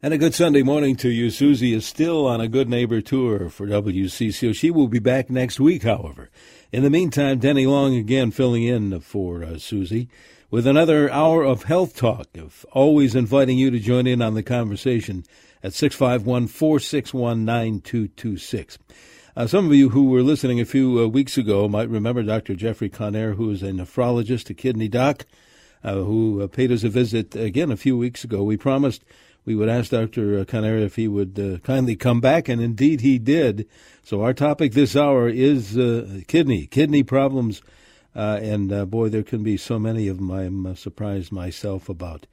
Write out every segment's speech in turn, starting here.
And a good Sunday morning to you. Susie is still on a good neighbor tour for WCCO. She will be back next week, however. In the meantime, Denny Long again filling in for uh, Susie with another hour of health talk. Of always inviting you to join in on the conversation at 651 461 9226. Uh, some of you who were listening a few uh, weeks ago might remember Dr. Jeffrey Connaire, who is a nephrologist, a kidney doc, uh, who uh, paid us a visit again a few weeks ago. We promised we would ask Dr. Connaire if he would uh, kindly come back, and indeed he did. So our topic this hour is uh, kidney, kidney problems, uh, and uh, boy, there can be so many of them. I'm uh, surprised myself about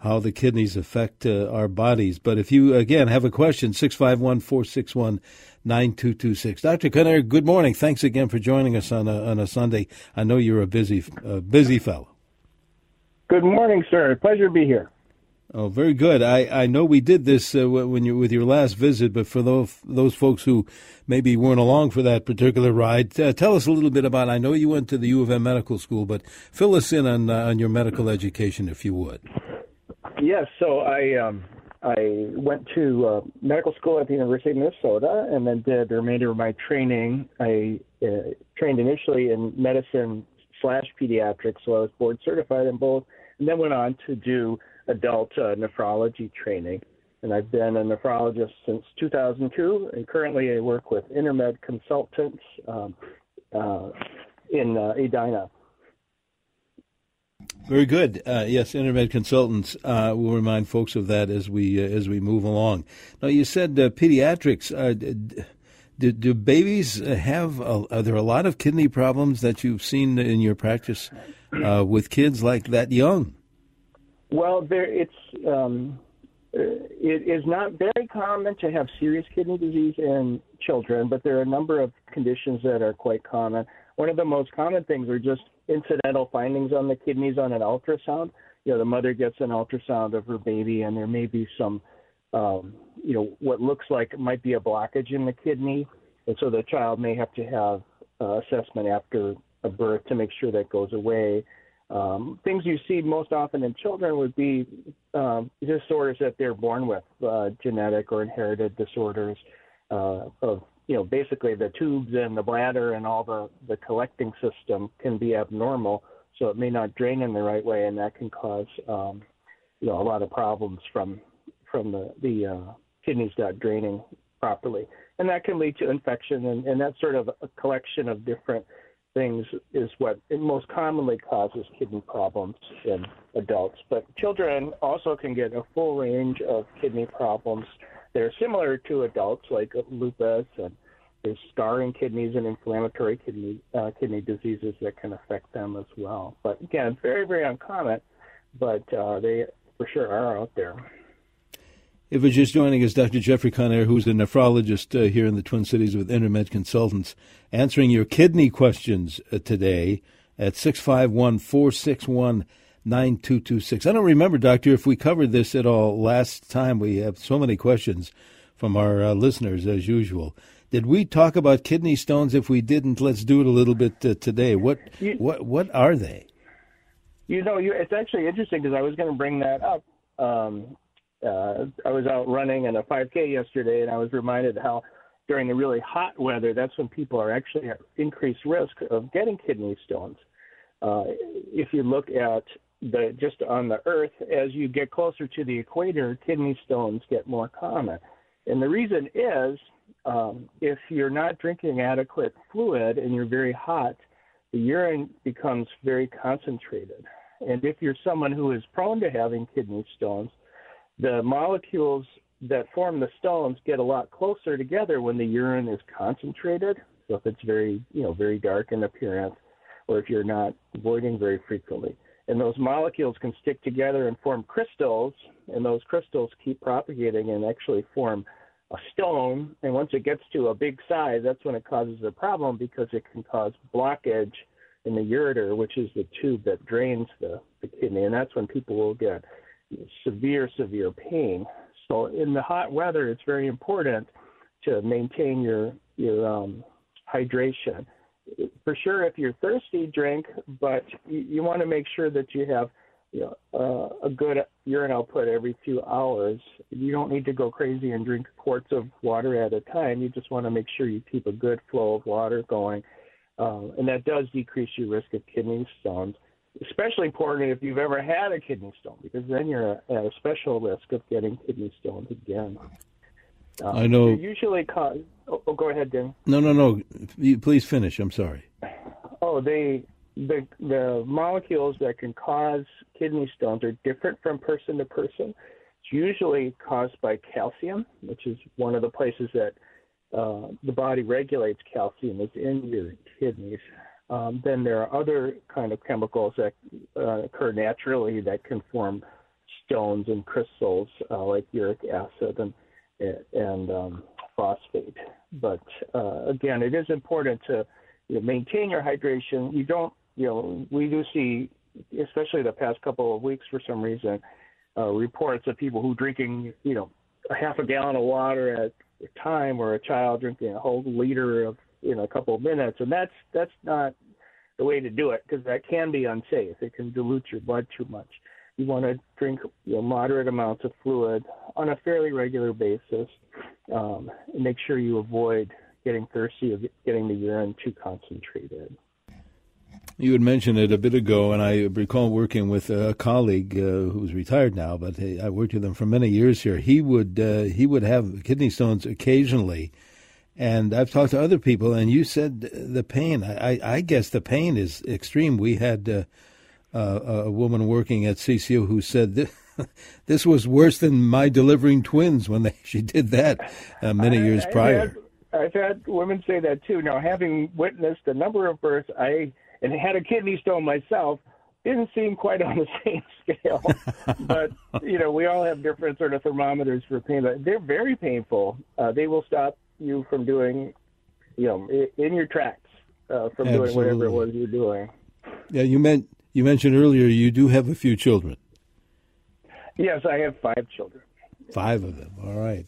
how the kidneys affect uh, our bodies. But if you again have a question, six five one four six one nine two two six. Dr. Connaire, good morning. Thanks again for joining us on a on a Sunday. I know you're a busy busy fellow. Good morning, sir. Pleasure to be here. Oh, very good. I, I know we did this uh, when you with your last visit, but for those those folks who maybe weren't along for that particular ride, uh, tell us a little bit about. I know you went to the U of M Medical School, but fill us in on uh, on your medical education, if you would. Yes. So I um, I went to uh, medical school at the University of Minnesota, and then did the remainder of my training. I uh, trained initially in medicine slash pediatrics, so I was board certified in both, and then went on to do adult uh, nephrology training. And I've been a nephrologist since 2002, and currently I work with Intermed Consultants um, uh, in uh, Edina. Very good. Uh, yes, Intermed Consultants. Uh, we'll remind folks of that as we uh, as we move along. Now, you said uh, pediatrics. Uh, do, do, babies have? A, are there a lot of kidney problems that you've seen in your practice uh, with kids like that young? Well, there it's um, it is not very common to have serious kidney disease in children, but there are a number of conditions that are quite common. One of the most common things are just incidental findings on the kidneys on an ultrasound. You know, the mother gets an ultrasound of her baby, and there may be some, um, you know, what looks like might be a blockage in the kidney, and so the child may have to have uh, assessment after a birth to make sure that goes away. Um, things you see most often in children would be um, disorders that they're born with, uh, genetic or inherited disorders uh, of, you know, basically the tubes and the bladder and all the, the collecting system can be abnormal, so it may not drain in the right way, and that can cause, um, you know, a lot of problems from from the the uh, kidneys not draining properly, and that can lead to infection, and, and that's sort of a collection of different things is what most commonly causes kidney problems in adults. But children also can get a full range of kidney problems. that are similar to adults, like lupus, and there's scarring kidneys and inflammatory kidney uh, kidney diseases that can affect them as well. But again, very very uncommon, but uh, they for sure are out there. If you're just joining us, Dr. Jeffrey Connaire, who's a nephrologist uh, here in the Twin Cities with Intermed Consultants, answering your kidney questions uh, today at 651 461 9226. I don't remember, Doctor, if we covered this at all last time. We have so many questions from our uh, listeners, as usual. Did we talk about kidney stones? If we didn't, let's do it a little bit uh, today. What, you, what, what are they? You know, you, it's actually interesting because I was going to bring that up. Um, uh, I was out running in a 5K yesterday, and I was reminded how during the really hot weather, that's when people are actually at increased risk of getting kidney stones. Uh, if you look at the just on the Earth, as you get closer to the equator, kidney stones get more common, and the reason is um, if you're not drinking adequate fluid and you're very hot, the urine becomes very concentrated. And if you're someone who is prone to having kidney stones, the molecules that form the stones get a lot closer together when the urine is concentrated. So if it's very, you know, very dark in appearance, or if you're not voiding very frequently, and those molecules can stick together and form crystals, and those crystals keep propagating and actually form a stone. And once it gets to a big size, that's when it causes a problem because it can cause blockage in the ureter, which is the tube that drains the, the kidney, and that's when people will get severe, severe pain. So in the hot weather, it's very important to maintain your your um, hydration. For sure, if you're thirsty, drink, but you, you want to make sure that you have you know, uh, a good urine output every few hours. You don't need to go crazy and drink quarts of water at a time. You just want to make sure you keep a good flow of water going, uh, and that does decrease your risk of kidney stones. Especially important if you've ever had a kidney stone, because then you're at a special risk of getting kidney stones again. Um, I know. Usually, cause. Oh, oh, go ahead, Dan. No, no, no. Please finish. I'm sorry. Oh, they the the molecules that can cause kidney stones are different from person to person. It's usually caused by calcium, which is one of the places that uh, the body regulates calcium is in your kidneys. Um, then there are other kind of chemicals that uh, occur naturally that can form stones and crystals, uh, like uric acid and and um, phosphate. But uh, again, it is important to you know, maintain your hydration. You don't you know, we do see, especially the past couple of weeks, for some reason, uh, reports of people who drinking, you know, a half a gallon of water at a time, or a child drinking a whole liter of in a couple of minutes, and that's that's not the way to do it because that can be unsafe. It can dilute your blood too much. You want to drink you know, moderate amounts of fluid on a fairly regular basis, um, and make sure you avoid getting thirsty or getting the urine too concentrated. You had mentioned it a bit ago, and I recall working with a colleague uh, who's retired now, but I worked with him for many years here. He would uh, he would have kidney stones occasionally, and I've talked to other people, and you said the pain. I, I guess the pain is extreme. We had uh, a woman working at CCO who said this, this was worse than my delivering twins when they, she did that uh, many years prior. I've had, I've had women say that too. Now, having witnessed a number of births, I and had a kidney stone myself didn't seem quite on the same scale. but you know, we all have different sort of thermometers for pain. But they're very painful. Uh, they will stop you from doing, you know, in your tracks uh, from Absolutely. doing whatever it was you're doing. Yeah, you meant you mentioned earlier you do have a few children. Yes, I have five children. Five of them. All right.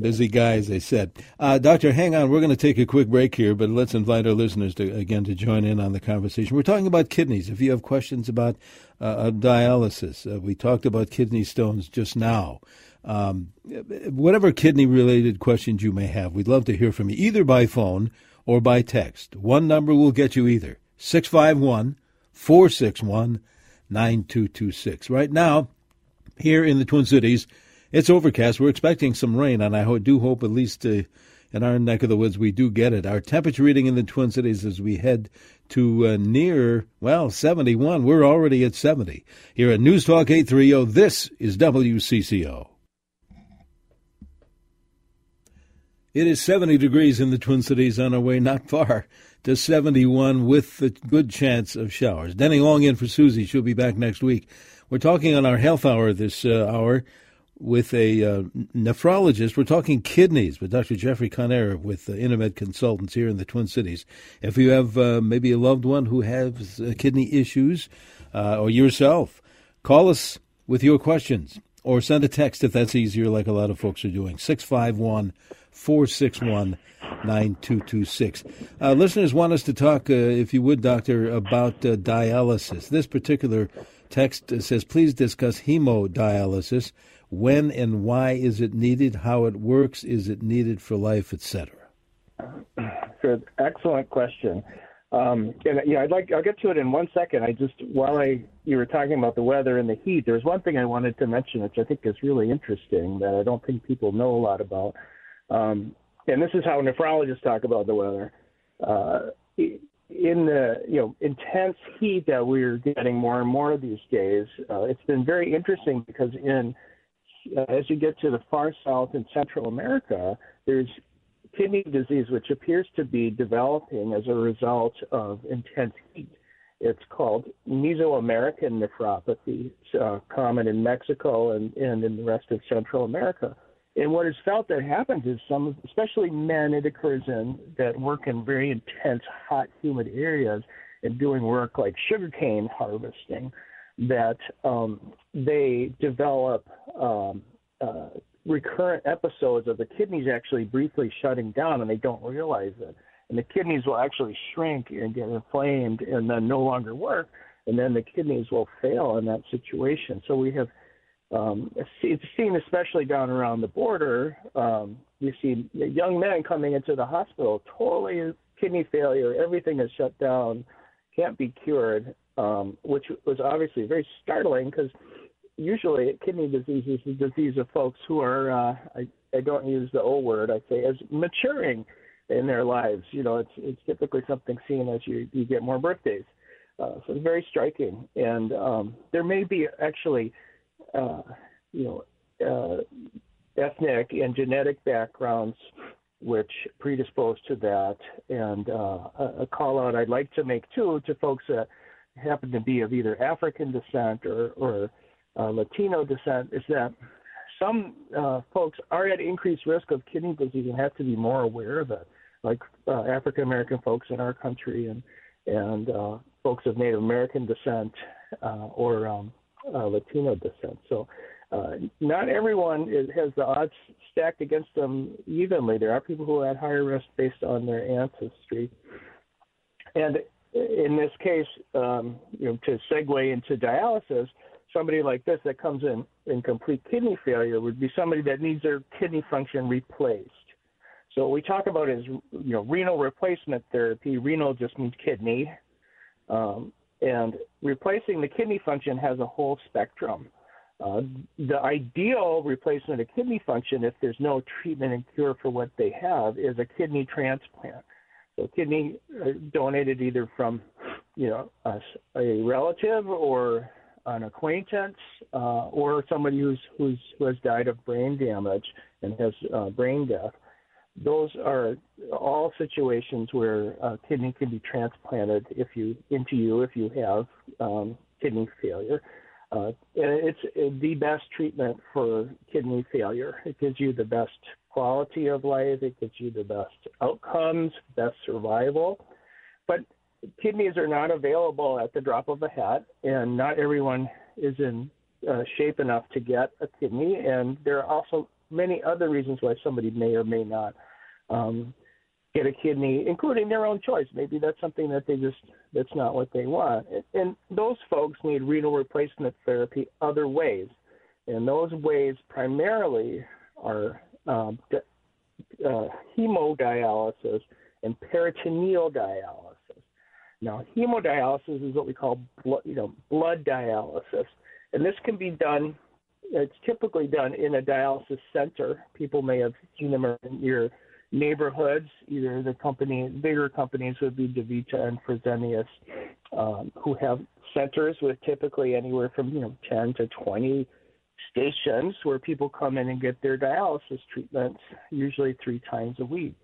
Busy guy, as they said. Uh, doctor, hang on. We're going to take a quick break here, but let's invite our listeners to again to join in on the conversation. We're talking about kidneys. If you have questions about uh, dialysis, uh, we talked about kidney stones just now. Um, whatever kidney related questions you may have, we'd love to hear from you, either by phone or by text. One number will get you either 651 461 9226. Right now, here in the Twin Cities, it's overcast. We're expecting some rain, and I do hope, at least uh, in our neck of the woods, we do get it. Our temperature reading in the Twin Cities as we head to uh, near, well, 71. We're already at 70. Here at News Talk 830, this is WCCO. It is 70 degrees in the Twin Cities on our way not far to 71 with a good chance of showers. Denny Long in for Susie. She'll be back next week. We're talking on our health hour this uh, hour with a uh, nephrologist. We're talking kidneys with Dr. Jeffrey Connaire with uh, Intermed Consultants here in the Twin Cities. If you have uh, maybe a loved one who has uh, kidney issues uh, or yourself, call us with your questions or send a text if that's easier, like a lot of folks are doing. 651 461 9226. Uh, listeners want us to talk, if you would, Doctor, about dialysis. This particular text says, please discuss hemodialysis when and why is it needed? How it works? Is it needed for life, etc.? So, excellent question. Um, and yeah, I'd like I'll get to it in one second. I just while I you were talking about the weather and the heat, there's one thing I wanted to mention which I think is really interesting that I don't think people know a lot about. Um, and this is how nephrologists talk about the weather. Uh, in the you know intense heat that we're getting more and more these days, uh, it's been very interesting because in uh, as you get to the far south in Central America, there's kidney disease which appears to be developing as a result of intense heat. It's called Mesoamerican nephropathy. It's uh, common in Mexico and, and in the rest of Central America. And what is felt that happens is some, especially men, it occurs in that work in very intense, hot, humid areas and doing work like sugarcane harvesting that um, they develop um, uh, recurrent episodes of the kidneys actually briefly shutting down, and they don't realize it. And the kidneys will actually shrink and get inflamed and then no longer work. and then the kidneys will fail in that situation. So we have um, it's seen especially down around the border. Um, you see young men coming into the hospital, totally kidney failure, everything is shut down, can't be cured, um, which was obviously very startling because usually kidney disease is a disease of folks who are, uh, I, I don't use the O word, I say as maturing in their lives. You know, it's it's typically something seen as you you get more birthdays. Uh, so it's very striking, and um, there may be actually, uh, you know, uh, ethnic and genetic backgrounds which predispose to that. And uh, a call out I'd like to make too to folks that happen to be of either African descent or, or uh, Latino descent is that some uh, folks are at increased risk of kidney disease and have to be more aware of it, like uh, African American folks in our country and and uh, folks of Native American descent uh, or um, uh, Latino descent. So uh, not everyone is, has the odds stacked against them evenly. There are people who are at higher risk based on their ancestry. And in this case, um, you know, to segue into dialysis, somebody like this that comes in in complete kidney failure would be somebody that needs their kidney function replaced. So what we talk about is you know renal replacement therapy. Renal just means kidney, um, and replacing the kidney function has a whole spectrum. Uh, the ideal replacement of kidney function, if there's no treatment and cure for what they have, is a kidney transplant. So kidney uh, donated either from, you know, a, a relative or an acquaintance uh, or somebody who's, who's who has died of brain damage and has uh, brain death. Those are all situations where uh, kidney can be transplanted if you into you if you have um, kidney failure. Uh, it's the best treatment for kidney failure. It gives you the best quality of life. It gives you the best outcomes, best survival. But kidneys are not available at the drop of a hat, and not everyone is in uh, shape enough to get a kidney. And there are also many other reasons why somebody may or may not um, get a kidney, including their own choice. Maybe that's something that they just that's not what they want. And those folks need renal replacement therapy other ways, and those ways primarily are um, uh, hemodialysis and peritoneal dialysis. Now, hemodialysis is what we call blood, you know, blood dialysis, and this can be done. It's typically done in a dialysis center. People may have seen them in your neighborhoods. Either the company, bigger companies would be DaVita and Fresenius, um, who have centers with typically anywhere from you know 10 to 20 stations where people come in and get their dialysis treatments, usually three times a week.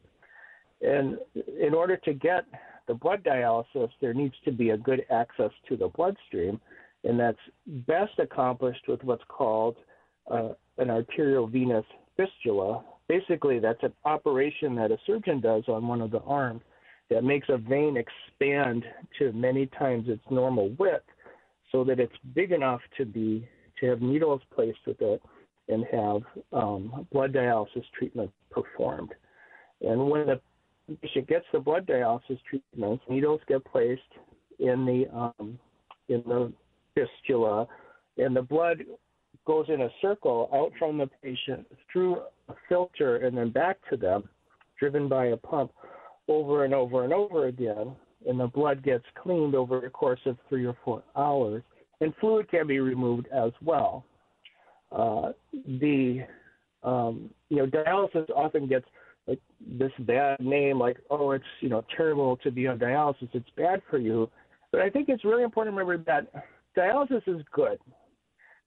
And in order to get the blood dialysis, there needs to be a good access to the bloodstream, and that's best accomplished with what's called uh, an arteriovenous fistula, basically that's an operation that a surgeon does on one of the arms that makes a vein expand to many times its normal width so that it's big enough to be to have needles placed with it and have um, blood dialysis treatment performed. And when the patient gets the blood dialysis treatment, needles get placed in the um, in the fistula, and the blood goes in a circle out from the patient through a filter and then back to them, driven by a pump over and over and over again. And the blood gets cleaned over the course of three or four hours. And fluid can be removed as well. Uh, the um, you know dialysis often gets like this bad name, like oh it's you know terrible to be on dialysis, it's bad for you. But I think it's really important to remember that dialysis is good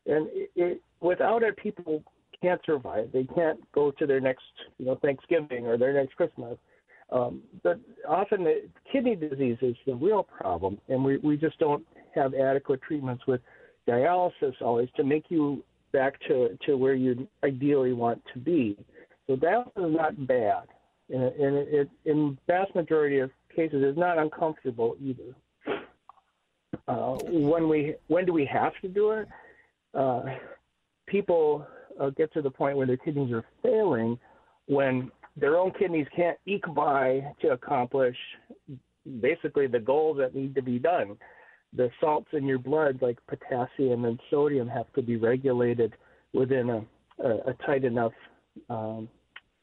and it, it, without it, people can't survive. They can't go to their next, you know, Thanksgiving or their next Christmas. Um, but often, the kidney disease is the real problem, and we we just don't have adequate treatments with dialysis always to make you back to to where you ideally want to be. So dialysis is not bad, and, and it, it, in vast majority of cases, it's not uncomfortable either. Uh, when we when do we have to do it? uh, people uh, get to the point where their kidneys are failing when their own kidneys can't eke by to accomplish basically the goals that need to be done. the salts in your blood, like potassium and sodium, have to be regulated within a, a, a tight enough um,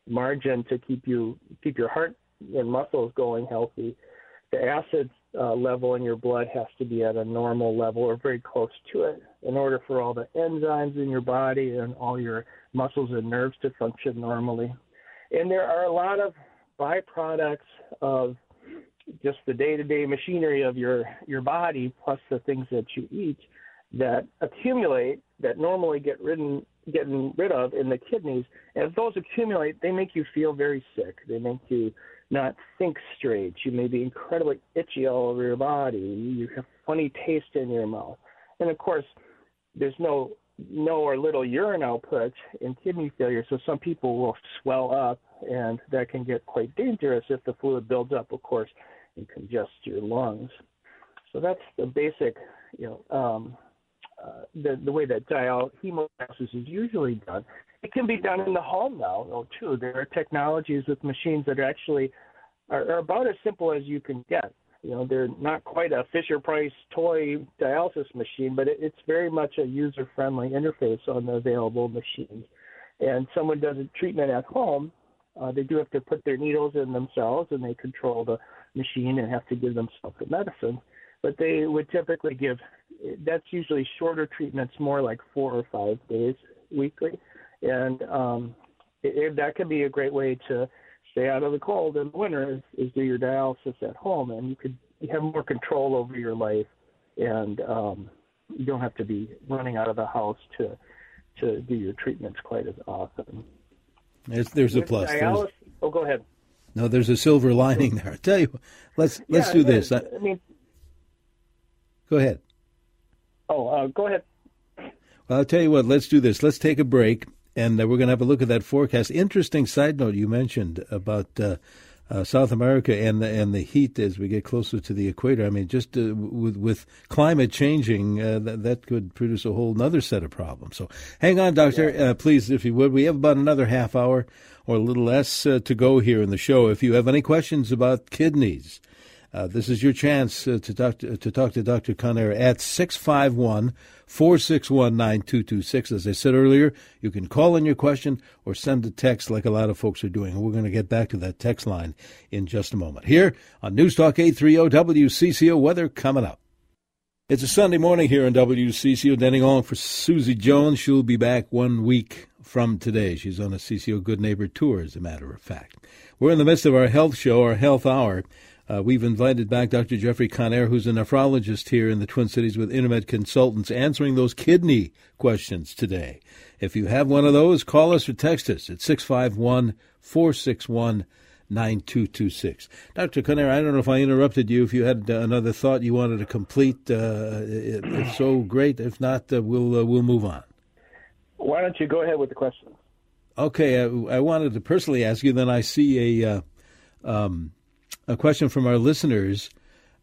margin to keep you keep your heart and muscles going healthy. The acid uh, level in your blood has to be at a normal level or very close to it in order for all the enzymes in your body and all your muscles and nerves to function normally. And there are a lot of byproducts of just the day-to-day machinery of your your body plus the things that you eat that accumulate that normally get ridden getting rid of in the kidneys and if those accumulate they make you feel very sick they make you not think straight you may be incredibly itchy all over your body you have funny taste in your mouth and of course there's no no or little urine output in kidney failure so some people will swell up and that can get quite dangerous if the fluid builds up of course and congest your lungs. So that's the basic, you know, um, uh, the the way that dial is usually done. It can be done in the home now, though, too. There are technologies with machines that are actually are, are about as simple as you can get. You know, they're not quite a Fisher Price toy dialysis machine, but it, it's very much a user-friendly interface on the available machines. And someone does a treatment at home, uh, they do have to put their needles in themselves, and they control the machine and have to give themselves the medicine. But they would typically give, that's usually shorter treatments, more like four or five days weekly. And um, it, it, that can be a great way to stay out of the cold in the winter is, is do your dialysis at home. And you could you have more control over your life and um, you don't have to be running out of the house to to do your treatments quite as often. There's, there's a plus. Dialysis, oh, go ahead. No, there's a silver lining there. I tell you, let's let's yeah, do this. I, I, mean, go ahead. Oh, uh, go ahead. Well, I'll tell you what. Let's do this. Let's take a break, and uh, we're going to have a look at that forecast. Interesting side note you mentioned about uh, uh, South America and the and the heat as we get closer to the equator. I mean, just uh, with with climate changing, uh, that that could produce a whole other set of problems. So, hang on, Doctor, yeah. please, if you would. We have about another half hour or a little less uh, to go here in the show. If you have any questions about kidneys, uh, this is your chance uh, to talk to, to, talk to Dr. Connaire at 651 461 9226. As I said earlier, you can call in your question or send a text like a lot of folks are doing. We're going to get back to that text line in just a moment. Here on News Talk 830 WCCO weather coming up. It's a Sunday morning here on WCCO. Denny Long for Susie Jones. She'll be back one week from today. She's on a CCO Good Neighbor tour, as a matter of fact. We're in the midst of our health show, our health hour. Uh, we've invited back Dr. Jeffrey Connaire, who's a nephrologist here in the Twin Cities with Intermed Consultants, answering those kidney questions today. If you have one of those, call us or text us at 651 461 9226. Dr. Connaire, I don't know if I interrupted you, if you had uh, another thought you wanted to complete. Uh, if so, great. If not, uh, we'll, uh, we'll move on. Why don't you go ahead with the question? Okay, I, I wanted to personally ask you. Then I see a uh, um, a question from our listeners.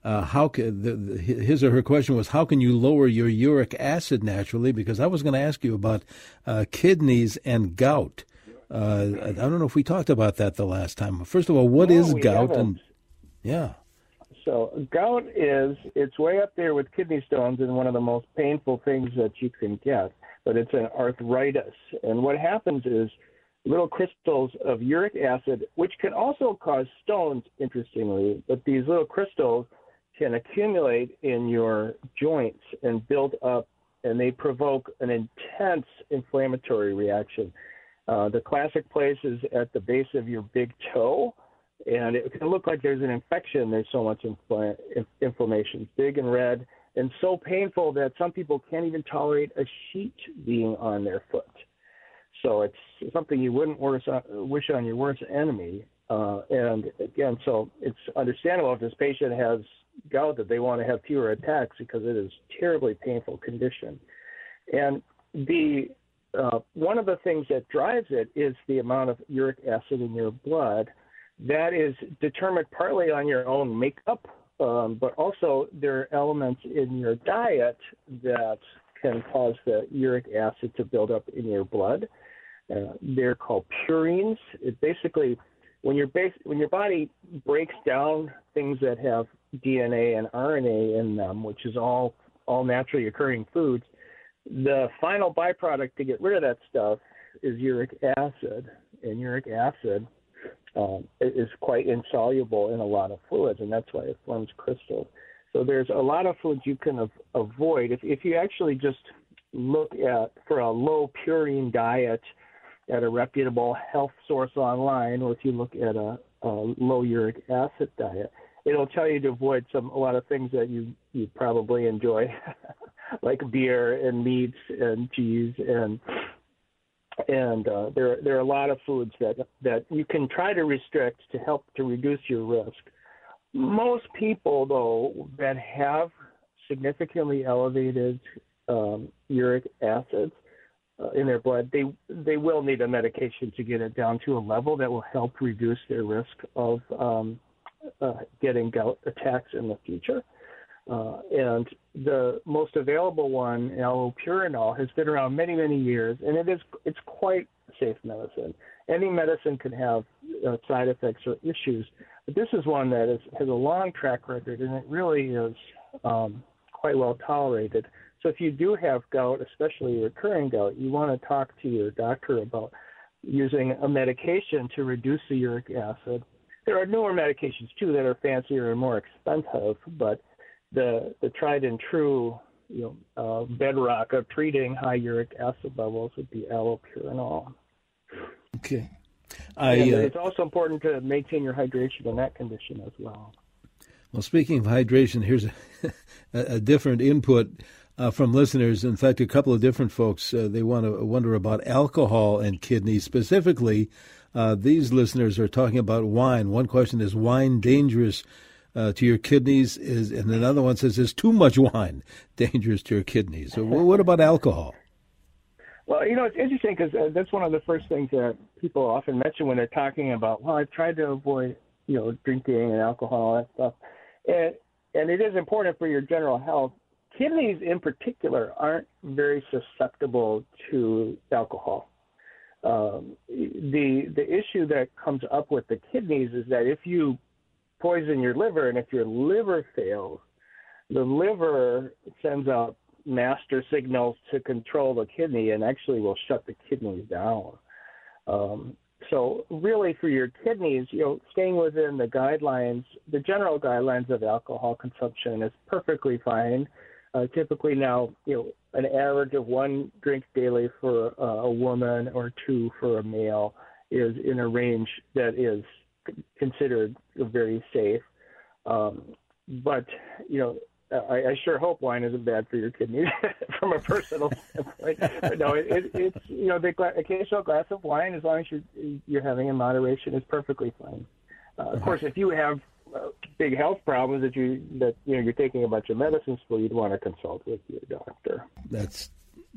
Uh, how can, the, the, his or her question was how can you lower your uric acid naturally? Because I was going to ask you about uh, kidneys and gout. Uh, I don't know if we talked about that the last time. First of all, what no, is gout? Haven't. And yeah. So gout is it's way up there with kidney stones and one of the most painful things that you can get but it's an arthritis. And what happens is little crystals of uric acid, which can also cause stones, interestingly, but these little crystals can accumulate in your joints and build up, and they provoke an intense inflammatory reaction. Uh, the classic place is at the base of your big toe, and it can look like there's an infection. There's so much infl- inflammation, big and red and so painful that some people can't even tolerate a sheet being on their foot. So it's something you wouldn't wish on your worst enemy. Uh, and again, so it's understandable if this patient has gout that they want to have fewer attacks because it is terribly painful condition. And the uh, one of the things that drives it is the amount of uric acid in your blood. That is determined partly on your own makeup um, but also there are elements in your diet that can cause the uric acid to build up in your blood. Uh, they're called purines. It basically when your base when your body breaks down things that have DNA and RNA in them, which is all all naturally occurring foods, the final byproduct to get rid of that stuff is uric acid, and uric acid um, is quite insoluble in a lot of fluids, and that's why it forms crystals. So there's a lot of foods you can av- avoid if if you actually just look at for a low purine diet at a reputable health source online, or if you look at a, a low uric acid diet, it'll tell you to avoid some a lot of things that you you probably enjoy, like beer and meats and cheese and and uh, there there are a lot of foods that that you can try to restrict to help to reduce your risk. Most people, though, that have significantly elevated um, uric acids in their blood, they they will need a medication to get it down to a level that will help reduce their risk of um, uh, getting gout attacks in the future. Uh, and the most available one, allopurinol, has been around many, many years, and it is it's quite safe medicine. Any medicine can have uh, side effects or issues, but this is one that is, has a long track record, and it really is um, quite well tolerated. So if you do have gout, especially recurring gout, you want to talk to your doctor about using a medication to reduce the uric acid. There are newer medications too that are fancier and more expensive, but the the tried and true you know uh, bedrock of treating high uric acid levels would be allopurinol. Okay. I, uh, it's also important to maintain your hydration in that condition as well. Well, speaking of hydration, here's a, a different input uh, from listeners. In fact, a couple of different folks uh, they want to wonder about alcohol and kidneys specifically. Uh, these listeners are talking about wine. One question is wine dangerous uh, to your kidneys is, and another one says is too much wine dangerous to your kidneys. So what about alcohol? Well, you know, it's interesting because uh, that's one of the first things that people often mention when they're talking about, well, I've tried to avoid, you know, drinking and alcohol and stuff. And, and it is important for your general health. Kidneys in particular aren't very susceptible to alcohol. Um, the the issue that comes up with the kidneys is that if you poison your liver, and if your liver fails, the liver sends out master signals to control the kidney and actually will shut the kidneys down. Um, so really for your kidneys, you know, staying within the guidelines, the general guidelines of alcohol consumption is perfectly fine. Uh, typically now, you know, an average of one drink daily for uh, a woman or two for a male is in a range that is considered very safe. Um, but you know, I, I, sure hope wine isn't bad for your kidneys from a personal standpoint. But no, it, it, it's you know the occasional glass of wine, as long as you're you're having in moderation, is perfectly fine. Uh, of course, if you have big health problems that you that you know you're taking a bunch of medicines for, you'd want to consult with your doctor. That's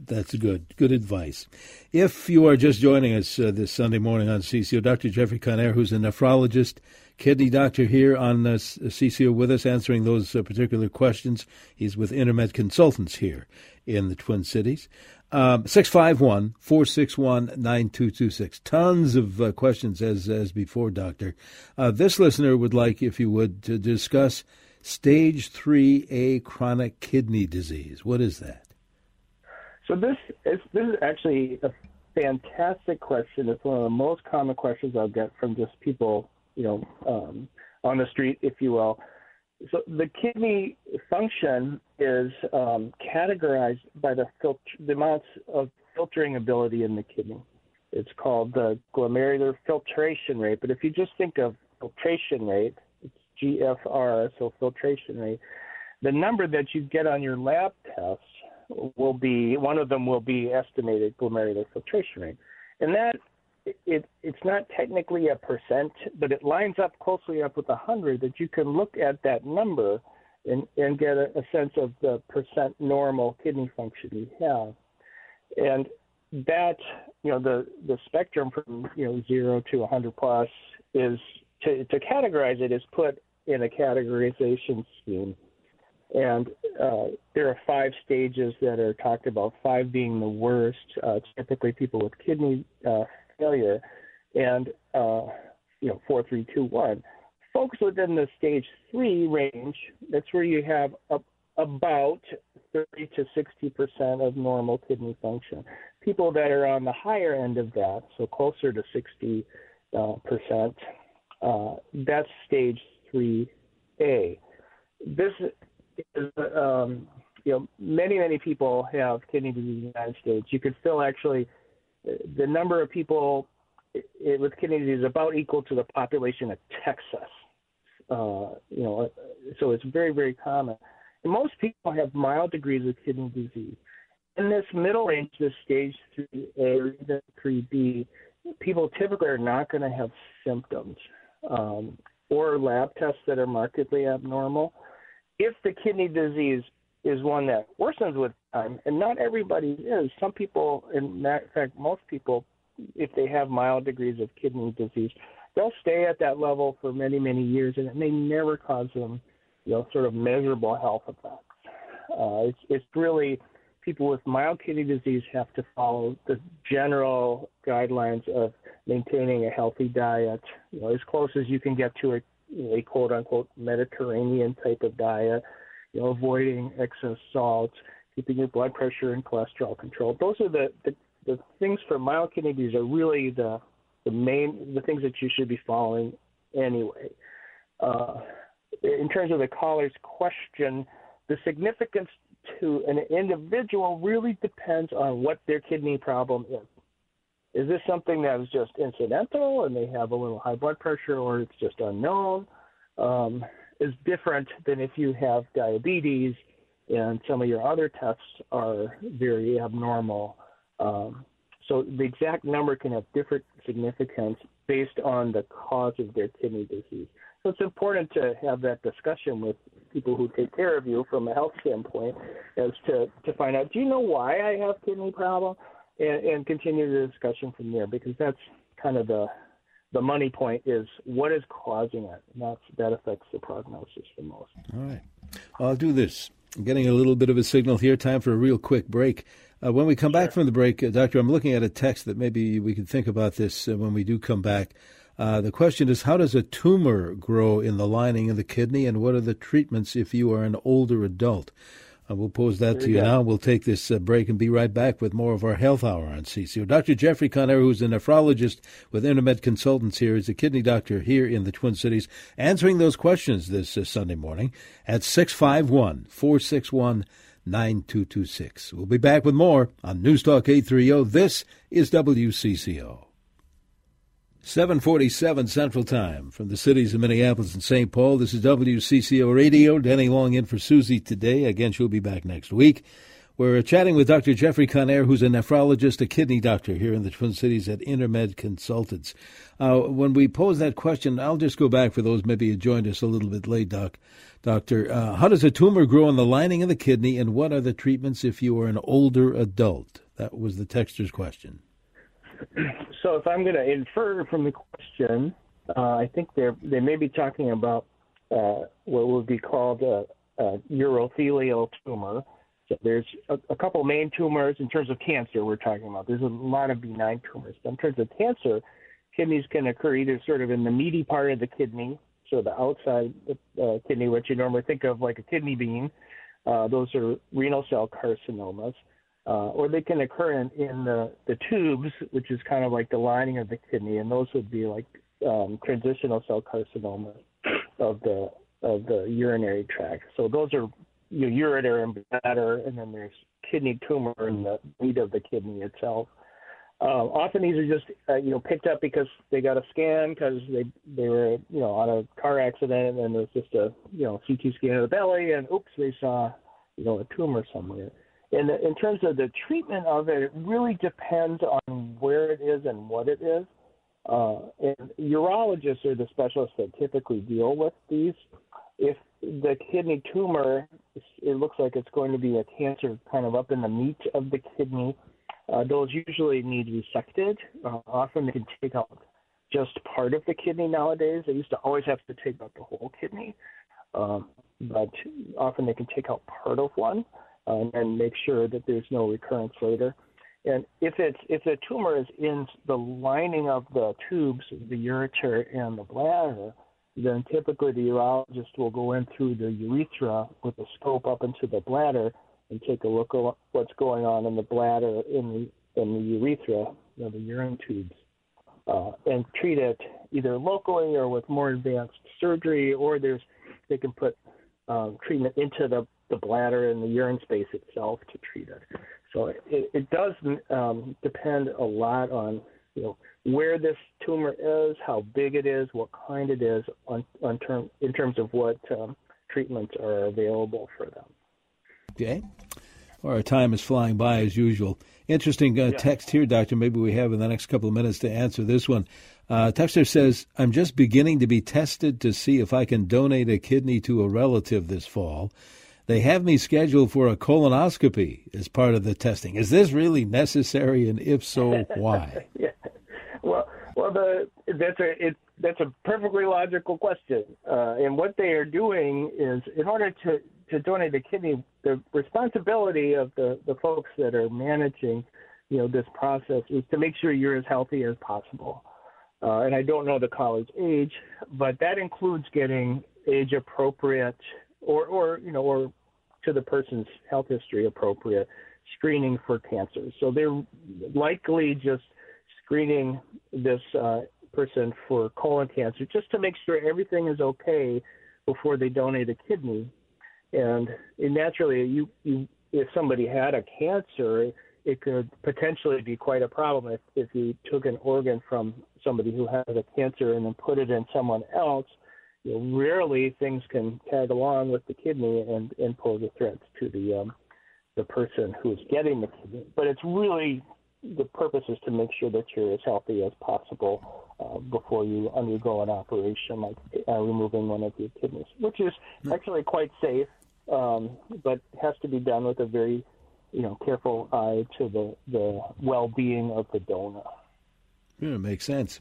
that's good. Good advice. If you are just joining us uh, this Sunday morning on CCO, Dr. Jeffrey Connaire, who's a nephrologist, kidney doctor here on uh, CCO with us, answering those uh, particular questions. He's with Intermed Consultants here in the Twin Cities. Um, 651 461 9226. Tons of uh, questions as, as before, Doctor. Uh, this listener would like, if you would, to discuss stage 3A chronic kidney disease. What is that? So this is this is actually a fantastic question. It's one of the most common questions I'll get from just people, you know, um, on the street, if you will. So the kidney function is um, categorized by the filter, the amounts of filtering ability in the kidney. It's called the glomerular filtration rate. But if you just think of filtration rate, it's GFR, so filtration rate. The number that you get on your lab test will be one of them will be estimated glomerular filtration rate, and that it it's not technically a percent, but it lines up closely up with a hundred that you can look at that number and and get a, a sense of the percent normal kidney function you have, and that you know the the spectrum from you know zero to 100 plus is to to categorize it is put in a categorization scheme. And uh, there are five stages that are talked about, five being the worst, uh, typically people with kidney uh, failure. And uh, you know four, three, two, one. Folks within the stage three range, that's where you have a, about 30 to 60 percent of normal kidney function. People that are on the higher end of that, so closer to 60 uh, percent, uh, that's stage 3A. This is, um, you know, many, many people have kidney disease in the United States. You could still actually, the number of people with kidney disease is about equal to the population of Texas. Uh, you know, so it's very, very common. And most people have mild degrees of kidney disease. In this middle range, this stage 3A or even 3B, people typically are not going to have symptoms um, or lab tests that are markedly abnormal. If the kidney disease is one that worsens with time, and not everybody is. Some people, in fact, most people, if they have mild degrees of kidney disease, they'll stay at that level for many, many years, and it may never cause them, you know, sort of measurable health effects. Uh, it's, it's really people with mild kidney disease have to follow the general guidelines of maintaining a healthy diet, you know, as close as you can get to a, a quote unquote Mediterranean type of diet, you know, avoiding excess salt, keeping your blood pressure and cholesterol controlled. Those are the, the, the things for mild kidney disease are really the, the main, the things that you should be following anyway. Uh, in terms of the caller's question, the significance to an individual really depends on what their kidney problem is. Is this something that is just incidental and they have a little high blood pressure or it's just unknown? Um, is different than if you have diabetes and some of your other tests are very abnormal. Um, so the exact number can have different significance based on the cause of their kidney disease. So it's important to have that discussion with people who take care of you from a health standpoint as to, to find out, do you know why I have kidney problem? And, and continue the discussion from there because that's kind of the the money point is what is causing it, and that's that affects the prognosis the most. All right, I'll do this. I'm getting a little bit of a signal here. Time for a real quick break. Uh, when we come sure. back from the break, uh, Doctor, I'm looking at a text that maybe we can think about this uh, when we do come back. Uh, the question is, how does a tumor grow in the lining of the kidney, and what are the treatments if you are an older adult? Uh, we'll pose that to you now. We'll take this uh, break and be right back with more of our health hour on CCO. Dr. Jeffrey Connaire, who's a nephrologist with Intermed Consultants here, is a kidney doctor here in the Twin Cities, answering those questions this uh, Sunday morning at 651 461 9226. We'll be back with more on News Talk 830. This is WCCO. 747 Central Time from the cities of Minneapolis and St. Paul. This is WCCO Radio. Denny Long in for Susie today. Again, she'll be back next week. We're chatting with Dr. Jeffrey Connaire, who's a nephrologist, a kidney doctor here in the Twin Cities at Intermed Consultants. Uh, when we pose that question, I'll just go back for those maybe who joined us a little bit late, Doc. Doctor, uh, how does a tumor grow in the lining of the kidney, and what are the treatments if you are an older adult? That was the texter's question. So if I'm going to infer from the question, uh, I think they they may be talking about uh, what would be called a, a urothelial tumor. So there's a, a, couple main tumors in terms of cancer we're talking about. There's a lot of benign tumors. But in terms of cancer, kidneys can occur either sort of in the meaty part of the kidney, so the outside uh, kidney, which you normally think of like a kidney bean. Uh, those are renal cell carcinomas uh, or they can occur in, in the, the tubes, which is kind of like the lining of the kidney, and those would be like um, transitional cell carcinoma of the of the urinary tract. So those are you know, ureter and bladder, and then there's kidney tumor in the meat of the kidney itself. Uh, often these are just uh, you know picked up because they got a scan because they they were you know on a car accident and then there's just a you know CT scan of the belly and oops they saw you know a tumor somewhere. In, in terms of the treatment of it, it really depends on where it is and what it is. Uh, and urologists are the specialists that typically deal with these. If the kidney tumor, it looks like it's going to be a cancer kind of up in the meat of the kidney, uh, those usually need resected. Uh, often they can take out just part of the kidney nowadays. They used to always have to take out the whole kidney, um, but often they can take out part of one uh, and make sure that there's no recurrence later. And if it's if the tumor is in the lining of the tubes, the ureter and the bladder, then typically the urologist will go in through the urethra with a scope up into the bladder and take a look at what's going on in the bladder in the in the urethra, you know, the urine tubes, uh, and treat it either locally or with more advanced surgery, or there's they can put um, treatment into the the bladder and the urine space itself to treat it. So it, it does um, depend a lot on you know where this tumor is, how big it is, what kind it is, on, on term, in terms of what um, treatments are available for them. Okay. Well, our time is flying by as usual. Interesting uh, yeah. text here, Doctor. Maybe we have in the next couple of minutes to answer this one. Uh, texter says, I'm just beginning to be tested to see if I can donate a kidney to a relative this fall. They have me scheduled for a colonoscopy as part of the testing. Is this really necessary, and if so, why? yeah. Well, well, the that's a it, that's a perfectly logical question. Uh, and what they are doing is, in order to to donate a kidney, the responsibility of the the folks that are managing, you know, this process is to make sure you're as healthy as possible. Uh, and I don't know the college age, but that includes getting age appropriate or or you know or to the person's health history appropriate screening for cancer. So they're likely just screening this uh, person for colon cancer just to make sure everything is okay before they donate a kidney. And, and naturally, you, you, if somebody had a cancer, it could potentially be quite a problem if, if you took an organ from somebody who has a cancer and then put it in someone else you know, rarely things can tag along with the kidney and, and pose a threat to the um, the person who's getting the kidney. But it's really the purpose is to make sure that you're as healthy as possible uh, before you undergo an operation like uh, removing one of your kidneys, which is hmm. actually quite safe, um, but has to be done with a very you know careful eye to the the well-being of the donor. Yeah, it makes sense.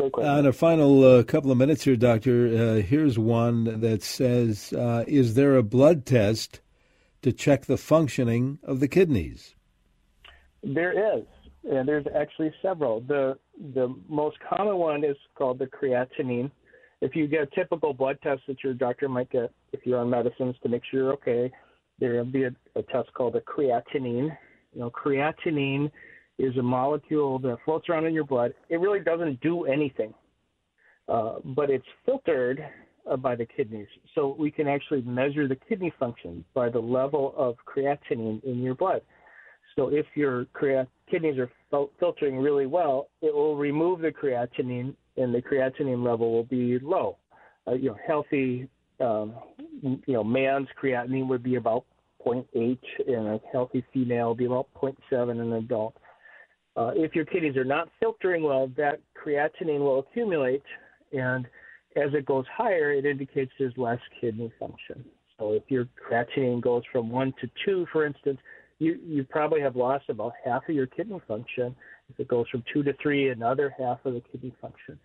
Great question. In a final uh, couple of minutes here, Doctor, uh, here's one that says uh, Is there a blood test to check the functioning of the kidneys? There is, and there's actually several. The, the most common one is called the creatinine. If you get a typical blood test that your doctor might get if you're on medicines to make sure you're okay, there will be a, a test called a creatinine. You know, creatinine is a molecule that floats around in your blood. It really doesn't do anything, uh, but it's filtered uh, by the kidneys. So we can actually measure the kidney function by the level of creatinine in your blood. So if your creat- kidneys are fil- filtering really well, it will remove the creatinine, and the creatinine level will be low. Uh, you know, healthy, um, you know, man's creatinine would be about 0.8, and a healthy female would be about 0.7 in an adult. Uh, if your kidneys are not filtering well, that creatinine will accumulate, and as it goes higher, it indicates there's less kidney function. So if your creatinine goes from one to two, for instance, you you probably have lost about half of your kidney function. If it goes from two to three, another half of the kidney function.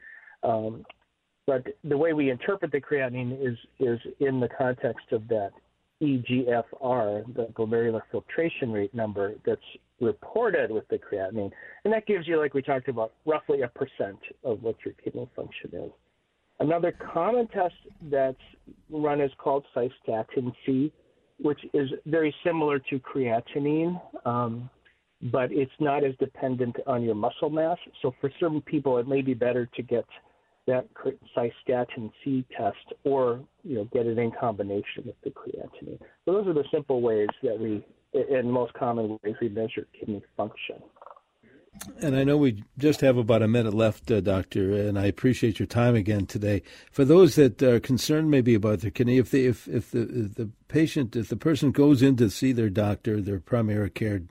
Um, but the way we interpret the creatinine is is in the context of that EGFR, the glomerular filtration rate number that's reported with the creatinine. And that gives you, like we talked about, roughly a percent of what your kidney function is. Another common test that's run is called cystatin C, which is very similar to creatinine, um, but it's not as dependent on your muscle mass. So for certain people, it may be better to get that cystatin C test or you know get it in combination with the creatinine. So those are the simple ways that we in most common ways we measure kidney function. And I know we just have about a minute left, uh, Doctor, and I appreciate your time again today. For those that are concerned maybe about their kidney, if, they, if, if, the, if the patient, if the person goes in to see their doctor, their primary care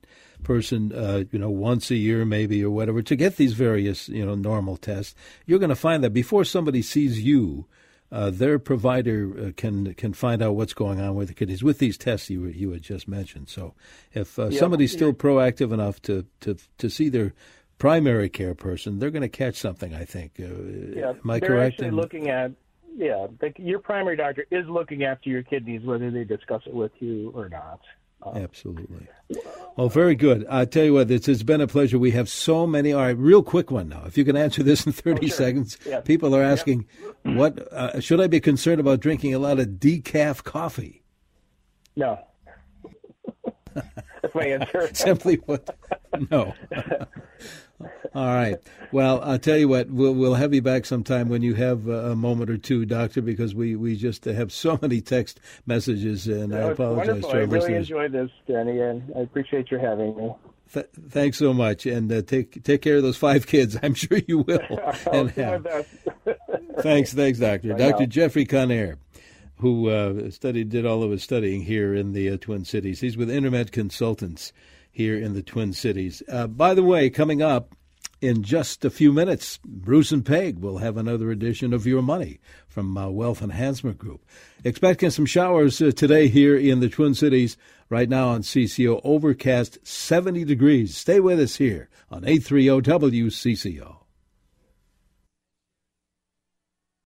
person, uh, you know, once a year maybe or whatever, to get these various, you know, normal tests, you're going to find that before somebody sees you, uh, their provider uh, can can find out what's going on with the kidneys with these tests you you had just mentioned. So, if uh, yeah, somebody's still proactive enough to, to to see their primary care person, they're going to catch something. I think. Uh, yeah, am I they're correct? Actually, in... looking at yeah, the, your primary doctor is looking after your kidneys, whether they discuss it with you or not. Absolutely. Well, very good. I tell you what, it's, it's been a pleasure. We have so many. All right, real quick one now. If you can answer this in 30 oh, sure. seconds. People are asking, what uh, should I be concerned about drinking a lot of decaf coffee? No. That's my answer. Simply put, no. All right. Well, I'll tell you what. We'll we'll have you back sometime when you have a moment or two, Doctor, because we, we just have so many text messages, and I apologize wonderful. to our I really listeners. enjoyed this, Denny, and I appreciate your having me. Th- thanks so much, and uh, take take care of those five kids. I'm sure you will. and have. thanks, thanks, Doctor. Doctor Jeffrey Connaire who uh, studied, did all of his studying here in the uh, Twin Cities. He's with Intermed Consultants here in the Twin Cities. Uh, by the way, coming up in just a few minutes, Bruce and Peg will have another edition of Your Money from uh, Wealth Enhancement Group. Expecting some showers uh, today here in the Twin Cities. Right now on CCO, overcast 70 degrees. Stay with us here on 830 WCCO.